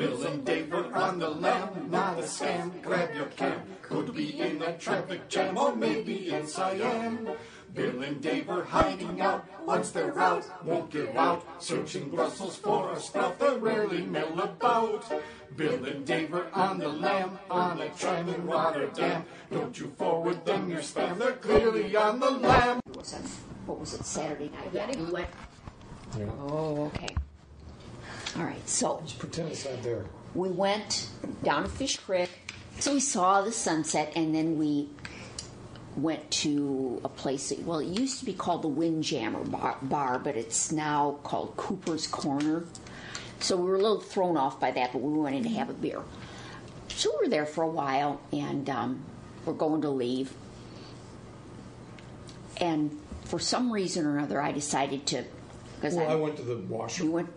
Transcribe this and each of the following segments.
Bill and Dave are on the lam, not a scam. Grab your cam, could be in a traffic jam or maybe in Siam. Bill and Dave are hiding out. Once they're out, won't give out. Searching Brussels for a sprout, they rarely mill about. Bill and Dave are on the lam, on a tram in Rotterdam. Don't you forward them your spam, they're clearly on the lam. It was on, what was it, Saturday night? Yeah, we went. Oh, okay. All right, so Just pretend it's not there. we went down to Fish Creek. So we saw the sunset, and then we went to a place that, well, it used to be called the Windjammer bar, bar, but it's now called Cooper's Corner. So we were a little thrown off by that, but we went in to have a beer. So we were there for a while, and um, we're going to leave. And for some reason or another, I decided to. Because Well, I went to the washroom. you went.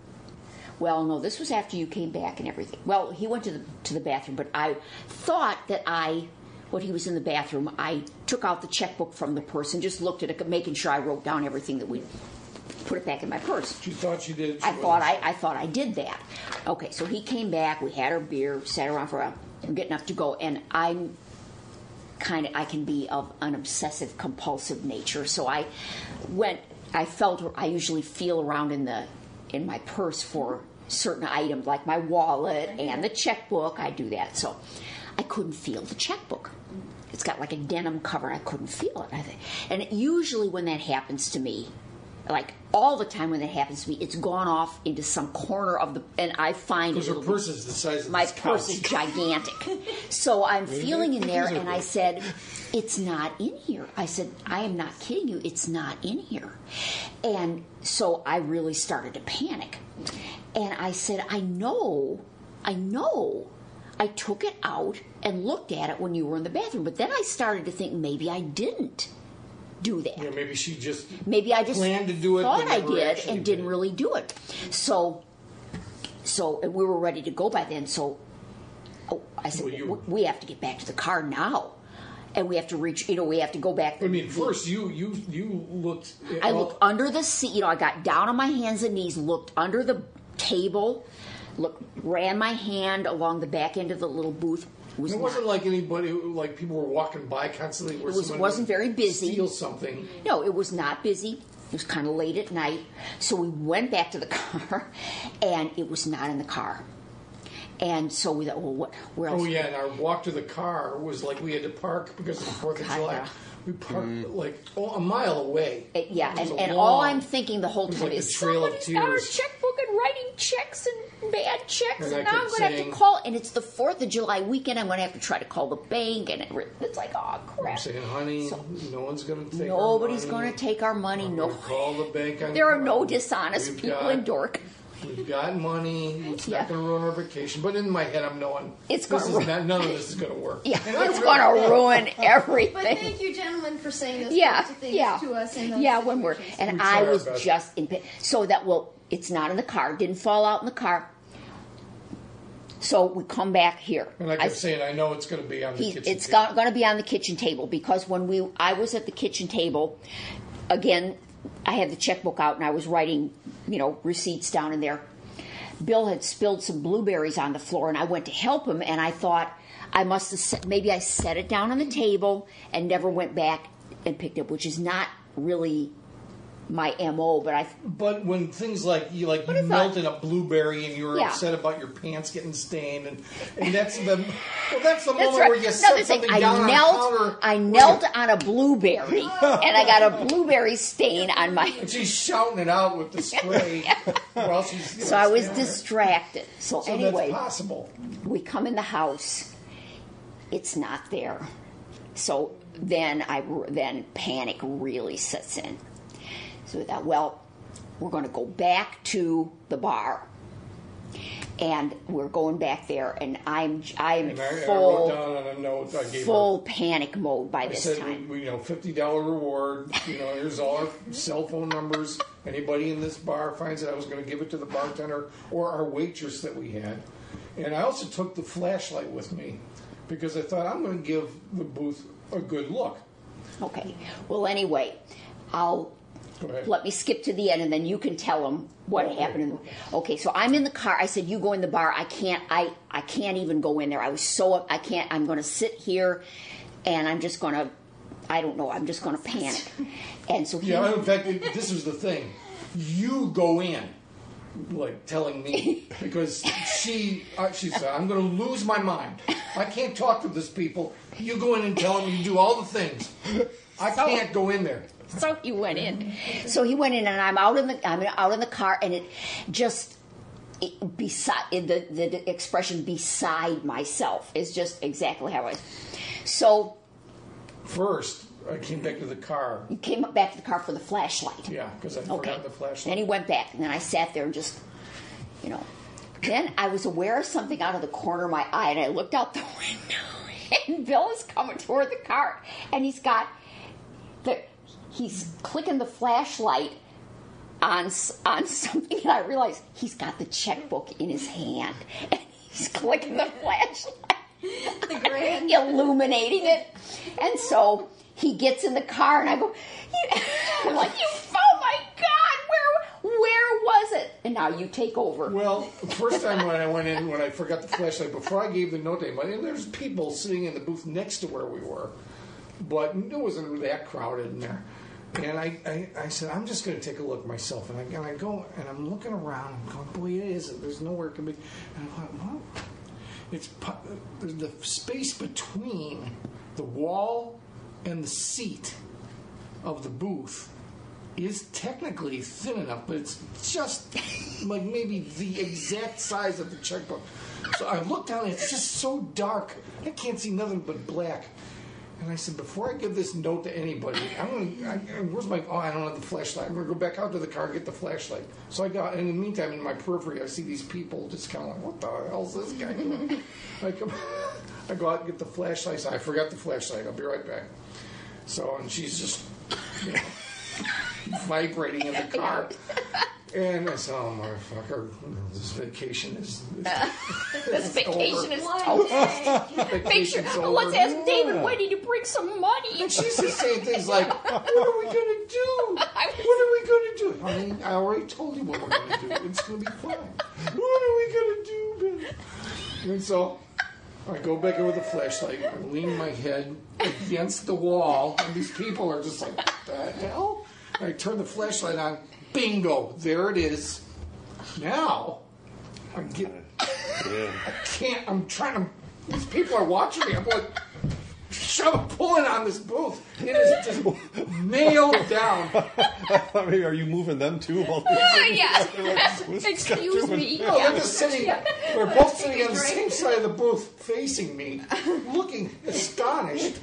Well, no, this was after you came back and everything. Well, he went to the to the bathroom, but I thought that I, when he was in the bathroom, I took out the checkbook from the purse and just looked at it, making sure I wrote down everything that we put it back in my purse. She thought she did. She I thought. I, I thought I did that. Okay, so he came back. We had our beer, sat around for a, I'm getting up to go, and I'm kind of I can be of an obsessive compulsive nature. So I went. I felt I usually feel around in the in my purse for certain items like my wallet and the checkbook. I do that. So I couldn't feel the checkbook. It's got like a denim cover. I couldn't feel it. I think, and usually when that happens to me, like all the time when that happens to me, it's gone off into some corner of the, and I find Because it'll purse is the size of my purse is gigantic. So I'm feeling in there, and I said, It's not in here. I said, I am not kidding you. It's not in here. And so I really started to panic. And I said, I know, I know. I took it out and looked at it when you were in the bathroom, but then I started to think maybe I didn't do that. Yeah, maybe she just. Maybe I just Planned to do it, thought I did and didn't did. really do it. So, so and we were ready to go by then. So, oh, I said, Well, you- we have to get back to the car now, and we have to reach. You know, we have to go back. I mean, first you you you looked. I looked under the seat. You know, I got down on my hands and knees, looked under the table, look, ran my hand along the back end of the little booth. Was It wasn't like anybody, like people were walking by constantly. Where It was, wasn't very busy. Steal something. No, it was not busy. It was kind of late at night. So we went back to the car, and it was not in the car. And so we thought, well, what? Where else? Oh yeah, and our walk to the car was like we had to park because of the Fourth of July. yeah. We parked like oh, a mile away. Uh, yeah, It was and, a and all I'm thinking the whole time like is Trail somebody's got our checkbook and writing checks and bad checks, And and, I now I'm going to have to call. And it's the Fourth of July weekend. I'm going to have to try to call the bank, and it, it's like, oh crap! I'm saying, honey, So- no one's going to take. Nobody's going to take our money. I'm No, call the bank. On there are no dishonest people got- in Dork. We've got money. It's Yeah. not going to ruin our vacation. But in my head, I'm knowing It's this gonna is ruin- not. None of this is going to work. Yeah, And it's going to ruin everything. But thank you, gentlemen, for saying those yeah, types of things yeah, to us. In those yeah. When we're and We I was best. just in pain. So that well, it's not in the car. Didn't fall out in the car. So we come back here. And I I- kept saying, I know it's going to be on the he, kitchen. it's table. going to be on the kitchen table because when we I was at the kitchen table, again, I had the checkbook out and I was writing, you know, receipts down in there. Bill had spilled some blueberries on the floor and I went to help him and I thought I must have set, maybe I set it down on the table and never went back and picked it, which is not really my mo. But I But when things like you like you I melted a blueberry and you were Yeah. upset about your pants getting stained and, and that's the well that's the That's moment right. where you Another set thing, something I down on knelt. counter I knelt on a blueberry, and I got a blueberry stain on my. and she's shouting it out with the spray while she's you know, So I was distracted. So, So anyway, that's possible. we come in the house. It's not there. So then I then panic really sets in. Thought, well, we're going to go back to the bar, and we're going back there, and I'm And I, and I full wrote down on a note I gave full her. panic mode by I this said, time. we, you know, fifty dollar reward. You know, here's all our cell phone numbers. Anybody in this bar finds it, I was going to give it to the bartender or our waitress that we had. And I also took the flashlight with me because I thought I'm going to give the booth a good look. Okay. Well, anyway, I'll Let me skip to the end, and then you can tell them what Okay. happened. In, okay, so I'm in the car. I said, "You go in the bar." I can't. I I can't even go in there. I was so I can't. I'm going to sit here, and I'm just going to. I don't know. I'm just going to panic. And so he, Yeah, in fact, this was the thing. You go in, like telling me, because she uh, she said, "I'm going to lose my mind. I can't talk to these people." You go in and tell them you do all the things. I So- can't go in there. So he went in. So he went in, and I'm out in the I'm out in the car, and it just it, beside the, the the expression beside myself is just exactly how I. So First, I came back to the car. he came back to the car for the flashlight. Yeah, because I Okay. forgot the flashlight. Then he went back, and then I sat there and just, you know. Then I was aware of something out of the corner of my eye, and I looked out the window, and Bill is coming toward the car, and he's got the he's clicking the flashlight on on something, and I realize he's got the checkbook in his hand, and he's clicking the flashlight The grand. illuminating it. And so he gets in the car, and I go, I'm like, you, oh my God, where, where was it? And now you take over. Well, first time when I went in, when I forgot the flashlight, before I gave the note to anybody, and there's people sitting in the booth next to where we were, but it wasn't that crowded in there. And I, I, I said, I'm just going to take a look myself. And I, and I go, and I'm looking around, and going, boy, it isn't. There's nowhere it can be. And I thought, well, it's the space between the wall and the seat of the booth is technically thin enough, but it's just like maybe the exact size of the checkbook. So I look down, and it's just so dark. I can't see nothing but black. And I said, before I give this note to anybody, I'm going to, where's my, oh, I don't have the flashlight. I'm going to go back out to the car and get the flashlight. So I got, in the meantime, in my periphery, I see these people just kind of like, what the hell's this guy doing? I, come, I go out and get the flashlight. So I forgot the flashlight. I'll be right back. So, and she's just, you know, vibrating in the car. And I said, oh, motherfucker, this vacation is, this vacation is One toast. day. Make sure, vacation's over. let's ask David, Why did you bring some money? And she's just saying things like, "What are we gonna do? What are we gonna do?" Honey, I already told you what we're gonna do. It's gonna be fine. What are we gonna do, Ben? And so I go back in with the flashlight, I lean my head against the wall, and these people are just like, "What the hell?" I turn the flashlight on. Bingo! There it is. Now I'm get. I can't. I'm trying to. These people are watching me. I'm like, shove a pulling on this booth. It is just nailed down. I mean, are you moving them too? While yeah. What's Excuse doing? me. No, they're just sitting. We're both sitting on the same side of the booth, facing me, looking astonished.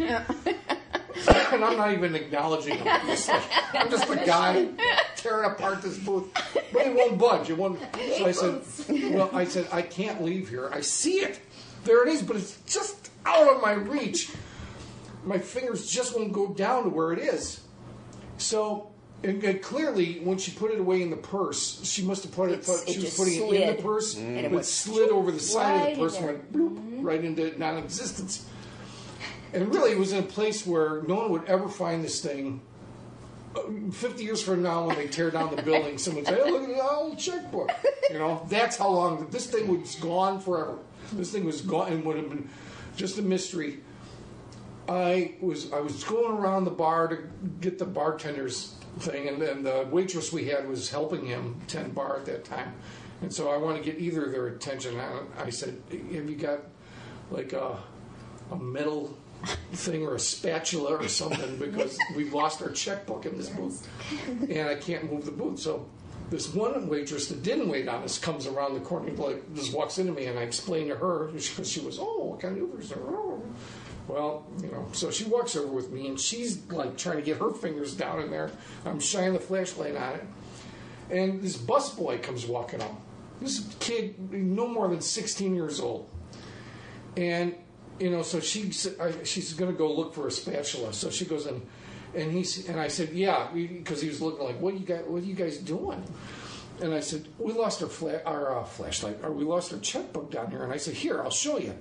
And I'm not even acknowledging them. I'm just, like, I'm just the guy tearing apart this booth, but it won't budge. It won't. So I said, "Well, I said I can't leave here. I see it. There it is, but it's just out of my reach. My fingers just won't go down to where it is." So, and, and clearly, when she put it away in the purse, she must have put it. It's- she it was just putting it in the purse, mm. And it it slid over the side of the purse and went bloop, right into non-existence. And really, it was in a place where no one would ever find this thing. Uh, Fifty years from now, when they tear down the building, someone would say, "Oh, look at the old checkbook." You know, that's how long this thing was gone forever. This thing was gone and would have been just a mystery. I was I was going around the bar to get the bartender's thing, and then the waitress we had was helping him tend bar at that time, and so I want to get either of their attention. I, I said, "Have you got like a a metal thing or a spatula or something because we've lost our checkbook in this booth, and I can't move the booth." So this one waitress that didn't wait on us comes around the corner, and like just walks into me, and I explain to her because she was, "Oh, what kind of Ubers are?" Well, you know, so she walks over with me and she's like trying to get her fingers down in there. I'm shining the flashlight on it. And this busboy comes walking up. This kid, no more than 16 years old. And, you know, so she's, I, she's going to go look for a spatula. So she goes in, and he's, and I said, yeah, because he was looking like, what you guys, what are you guys doing? and I said, "We lost our fla- our uh, flashlight, or we lost our checkbook down here." And I said, "Here, I'll show you."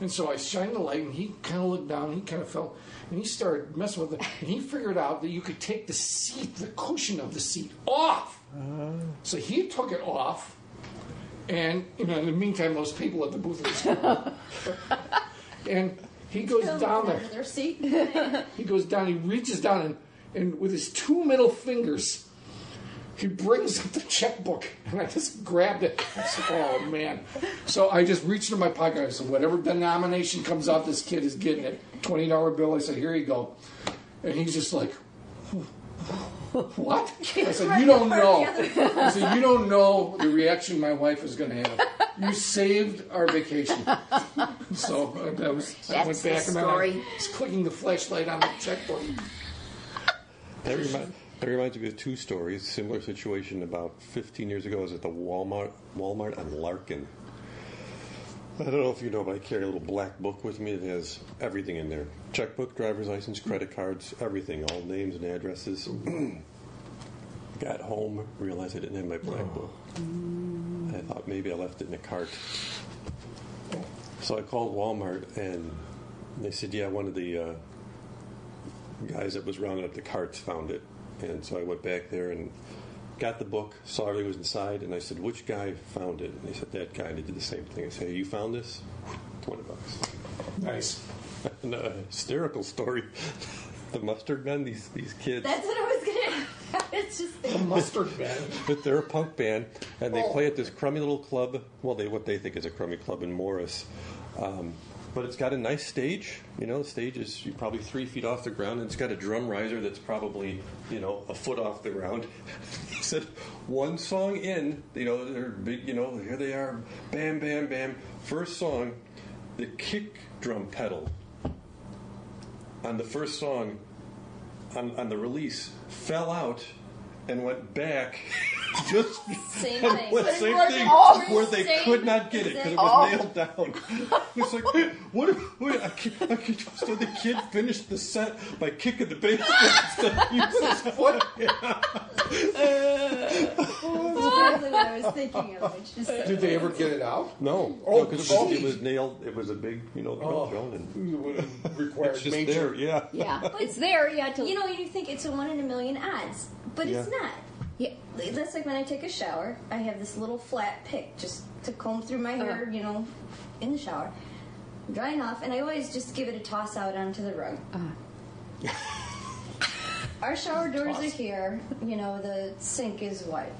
And so I shined the light, and he kind of looked down, and he kind of fell, and he started messing with it, and he figured out that you could take the seat, the cushion of the seat, off. So he took it off, and you know, in the meantime, those people at the booth were and he goes down there. Their seat. He goes down, he reaches down, and, and with his two middle fingers, he brings up the checkbook, and I just grabbed it. I said, "Oh man!" So I just reached in my pocket. I said, "Whatever denomination comes out, this kid is getting it." Twenty dollar bill. I said, "Here you go," and he's just like. What? I said, you don't know. I said, you don't know the reaction my wife is going to have. You saved our vacation. So uh, that was. I went That's the back and then I was clicking the flashlight on the checkbook. That, remind, that reminds me of two stories. Similar situation about 15 years ago. I was at the Walmart, Walmart on Larkin. I don't know if you know, but I carry a little black book with me that has everything in there: checkbook, driver's license, credit cards, everything, all names and addresses. Got home, realized I didn't have my black book. I thought maybe I left it in the cart. So I called Walmart, and they said, "Yeah, one of the." Uh, guys that was rounding up the carts found it. And so I went back there and got the book, saw everything was inside, and I said, which guy found it? And they said, that guy. And they did the same thing. I said, hey, you found this? 20 bucks. Nice. And a hysterical story. the mustard men, these, these kids, That's what I was gonna. It's just The mustard band. but they're a punk band, and they Oh. play at this crummy little club. Well, they what they think is a crummy club in Morris. Um, but it's got a nice stage. You know, the stage is probably three feet off the ground, and it's got a drum riser that's probably you know a foot off the ground. he said, one song in, you know, they're big. You know, here they are, bam, bam, bam. First song, the kick drum pedal on the first song on, on the release fell out and went back just Same thing. went But same thing where they same could not get it because it was nailed down. It's like what? If, what I can't, I can't, so the kid finished the set by kicking the bass instead of using his foot. exactly what I was thinking of. It's just Did they ever get it out? No, Oh, oh because it, was- it was nailed. It was a big, you know, drum Oh, and it would have required it's just major. there. Yeah. Yeah, it's there. Yeah, to, you know, you think it's a one in a million odds, but it's not. Yeah. That's like when I take a shower. I have this little flat pick just to comb through my uh-huh. hair, you know, in the shower. I'm drying off, and I always just give it a toss out onto the rug. Our shower doors are here. You know, the sink is what?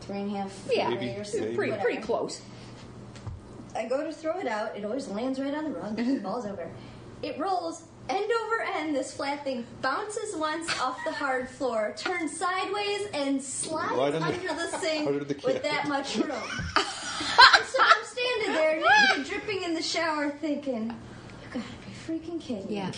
Three and a half feet yeah, away or something, pretty pretty close. I go to throw it out. It always lands right on the rug. It falls over. It rolls end over end. This flat thing bounces once off the hard floor, turns sideways, and slides Right under- under the sink under the with that much room. and so I'm standing there, naked, dripping in the shower, thinking, "You gotta be freaking kidding me!" Yeah.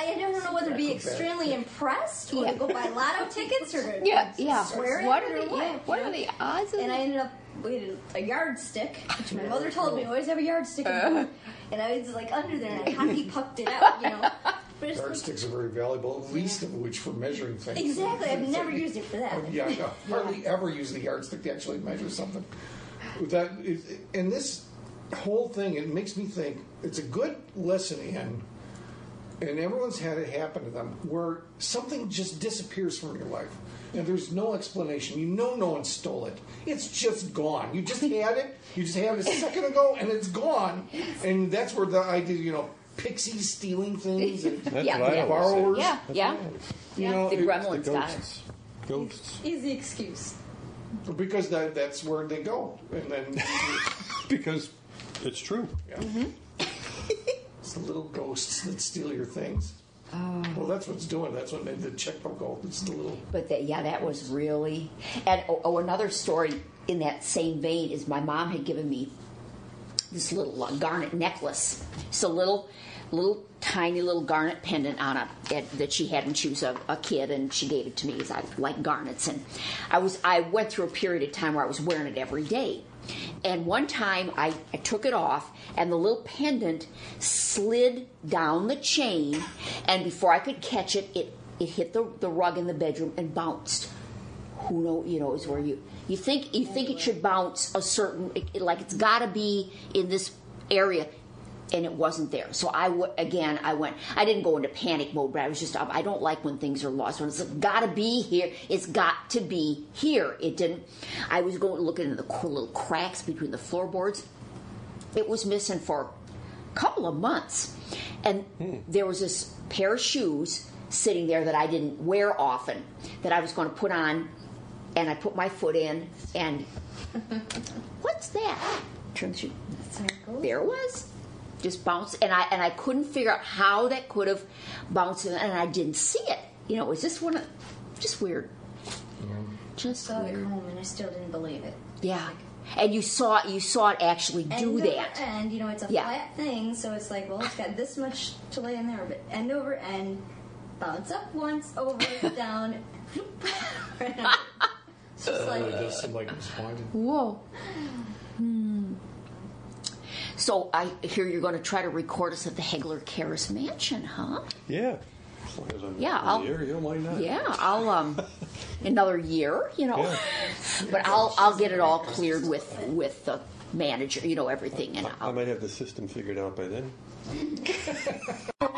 I, I don't know whether to be extremely impressed or Yeah. to go buy lotto tickets or to Yeah, yeah. swear What are or the what. yeah, what you are the odds? Of And I ended up with a yardstick, which my mother told me always have a yardstick. in uh. the room. and I was like under there and I hockey pucked it out, you know. But like, Yardsticks are very valuable, least of which for measuring things. exactly, I've never used it for that. Oh, yeah, I hardly ever use the yardstick to actually measure something. That is, and this whole thing, it makes me think it's a good lesson in, and everyone's had it happen to them, where something just disappears from your life. And there's no explanation. You know no one stole it. It's just gone. You just had it. You just had it a second ago, and it's gone. And that's where the idea, you know, pixies stealing things and That's Yeah, what yeah. always borrowers. yeah, yeah. You know, the it- gremlins The got it. ghosts. Ghosts. Easy excuse. because that, that's where they go. And then Because it's true. Mm-hmm. It's the little ghosts that steal your things. Oh. Well, that's what's doing. That's what made the checkbook go. It's the little. But that, yeah, that was really. And oh, oh, another story in that same vein is my mom had given me this little uh, garnet necklace. It's a little, little tiny little garnet pendant on it that she had when she was a, a kid, and she gave it to me because I like garnets. And I was I went through a period of time where I was wearing it every day. And one time I, I took it off, and the little pendant slid down the chain, and before I could catch it, it, it hit the, the rug in the bedroom and bounced. who know you know is where you you think you think it should bounce a certain like it's got to be in this area and it wasn't there. So i w- again i went i didn't go into panic mode but i was just i don't like when things are lost. When it's got to be here it's got to be here. It didn't i was going looking into the little cracks between the floorboards. It was missing for a couple of months. And hmm. there was this pair of shoes sitting there that i didn't wear often that i was going to put on and I put my foot in, and what's that? Turn the shoe. There it was, just bounced, and I and I couldn't figure out how that could have bounced, and I didn't see it. You know, it was just one of, just weird, just Saw it weird. home and I still didn't believe it. Yeah, and you saw it, you saw it actually do end over that. And you know, it's a Yeah. flat thing, so it's like, well, it's got this much to lay in there, but end over end, bounce up once, over, down, right under. It's just Really like, does seem like it was haunted. Whoa. So I hear you're going to try to record us at the Hegeler Carus Mansion, huh? Yeah. As long as I'm Yeah, I'll- the area, why not? Yeah, I'll um another year, you know. Yeah. But I'll I'll get it all cleared with with the manager, you know, everything and I I'll might have the system figured out by then.